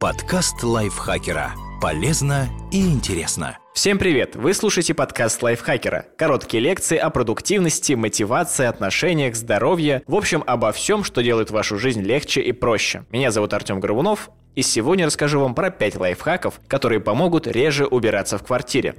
Подкаст лайфхакера. Полезно и интересно. Всем привет! Вы слушаете подкаст лайфхакера. Короткие лекции о продуктивности, мотивации, отношениях, здоровье. В общем, обо всем, что делает вашу жизнь легче и проще. Меня зовут Артем Горбунов, и сегодня расскажу вам про 5 лайфхаков, которые помогут реже убираться в квартире.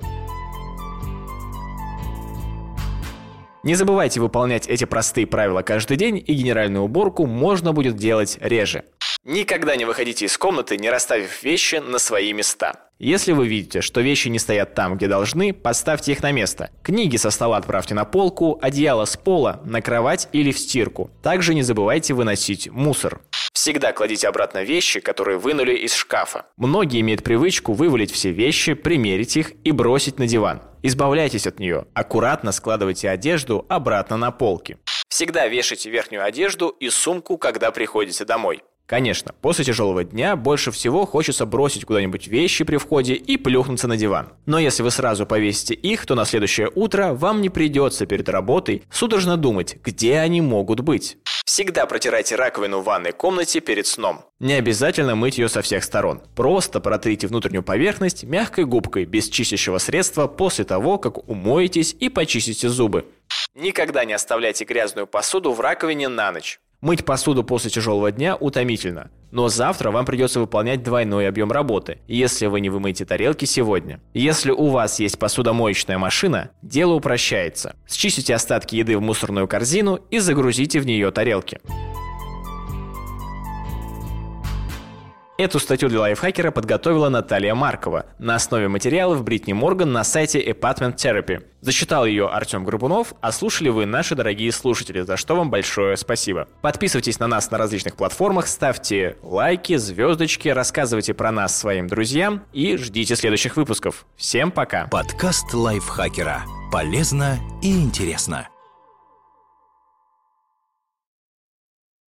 Не забывайте выполнять эти простые правила каждый день, и генеральную уборку можно будет делать реже. Никогда не выходите из комнаты, не расставив вещи на свои места. Если вы видите, что вещи не стоят там, где должны, поставьте их на место. Книги со стола отправьте на полку, одеяло с пола, на кровать или в стирку. Также не забывайте выносить мусор. Всегда кладите обратно вещи, которые вынули из шкафа. Многие имеют привычку вывалить все вещи, примерить их и бросить на диван. Избавляйтесь от нее. Аккуратно складывайте одежду обратно на полки. Всегда вешайте верхнюю одежду и сумку, когда приходите домой. Конечно, после тяжелого дня больше всего хочется бросить куда-нибудь вещи при входе и плюхнуться на диван. Но если вы сразу повесите их, то на следующее утро вам не придется перед работой судорожно думать, где они могут быть. Всегда протирайте раковину в ванной комнате перед сном. Не обязательно мыть ее со всех сторон. Просто протрите внутреннюю поверхность мягкой губкой без чистящего средства после того, как умоетесь и почистите зубы. Никогда не оставляйте грязную посуду в раковине на ночь. Мыть посуду после тяжелого дня утомительно, но завтра вам придется выполнять двойной объем работы, если вы не вымоете тарелки сегодня. Если у вас есть посудомоечная машина, дело упрощается. Счистите остатки еды в мусорную корзину и загрузите в нее тарелки. Эту статью для лайфхакера подготовила Наталья Маркова на основе материалов Бритни Морган на сайте Apartment Therapy. Зачитал ее Артем Горбунов, а слушали вы наши дорогие слушатели, за что вам большое спасибо. Подписывайтесь на нас на различных платформах, ставьте лайки, звездочки, рассказывайте про нас своим друзьям и ждите следующих выпусков. Всем пока! Подкаст лайфхакера. Полезно и интересно.